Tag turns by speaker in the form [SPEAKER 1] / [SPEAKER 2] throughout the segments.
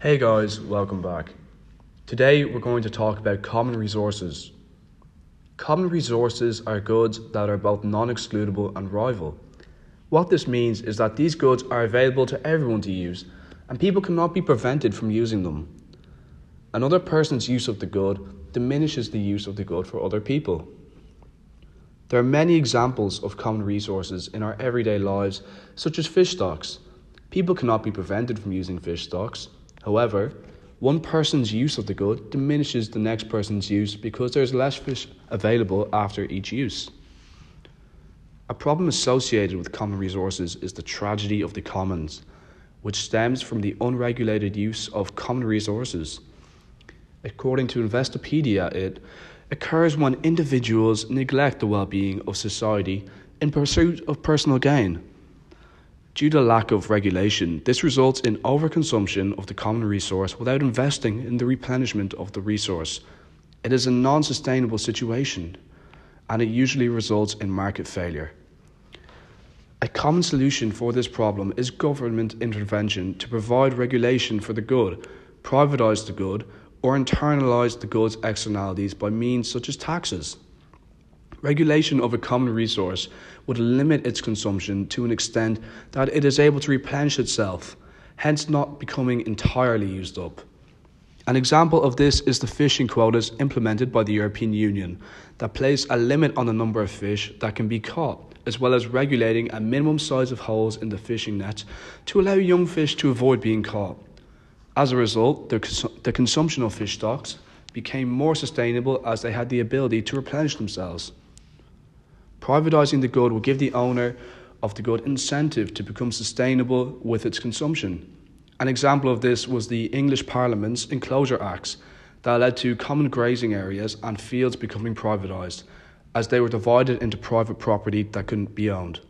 [SPEAKER 1] Hey guys, welcome back. Today we're going to talk about common resources. Common resources are goods that are both non excludable and rival. What this means is that these goods are available to everyone to use, and people cannot be prevented from using them. Another person's use of the good diminishes the use of the good for other people. There are many examples of common resources in our everyday lives, such as fish stocks. People cannot be prevented from using fish stocks However, one person's use of the good diminishes the next person's use because there's less fish available after each use. A problem associated with common resources is the tragedy of the commons, which stems from the unregulated use of common resources. According to Investopedia, it occurs when individuals neglect the well being of society in pursuit of personal gain. Due to lack of regulation, this results in overconsumption of the common resource without investing in the replenishment of the resource. It is a non sustainable situation, and it usually results in market failure. A common solution for this problem is government intervention to provide regulation for the good, privatise the good, or internalise the good's externalities by means such as taxes. Regulation of a common resource would limit its consumption to an extent that it is able to replenish itself, hence not becoming entirely used up. An example of this is the fishing quotas implemented by the European Union that place a limit on the number of fish that can be caught, as well as regulating a minimum size of holes in the fishing nets to allow young fish to avoid being caught. As a result, the, cons- the consumption of fish stocks became more sustainable as they had the ability to replenish themselves. Privatising the good will give the owner of the good incentive to become sustainable with its consumption. An example of this was the English Parliament's Enclosure Acts that led to common grazing areas and fields becoming privatised, as they were divided into private property that couldn't be owned.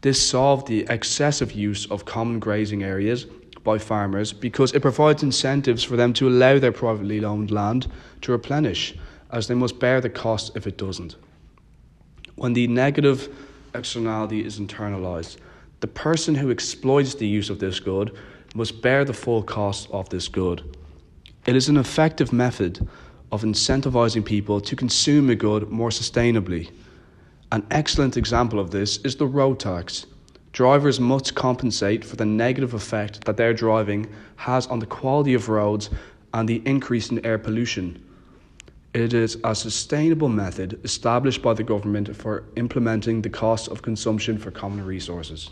[SPEAKER 1] This solved the excessive use of common grazing areas by farmers because it provides incentives for them to allow their privately owned land to replenish, as they must bear the cost if it doesn't. When the negative externality is internalized, the person who exploits the use of this good must bear the full cost of this good. It is an effective method of incentivizing people to consume a good more sustainably. An excellent example of this is the road tax. Drivers must compensate for the negative effect that their driving has on the quality of roads and the increase in air pollution. It is a sustainable method established by the government for implementing the cost of consumption for common resources.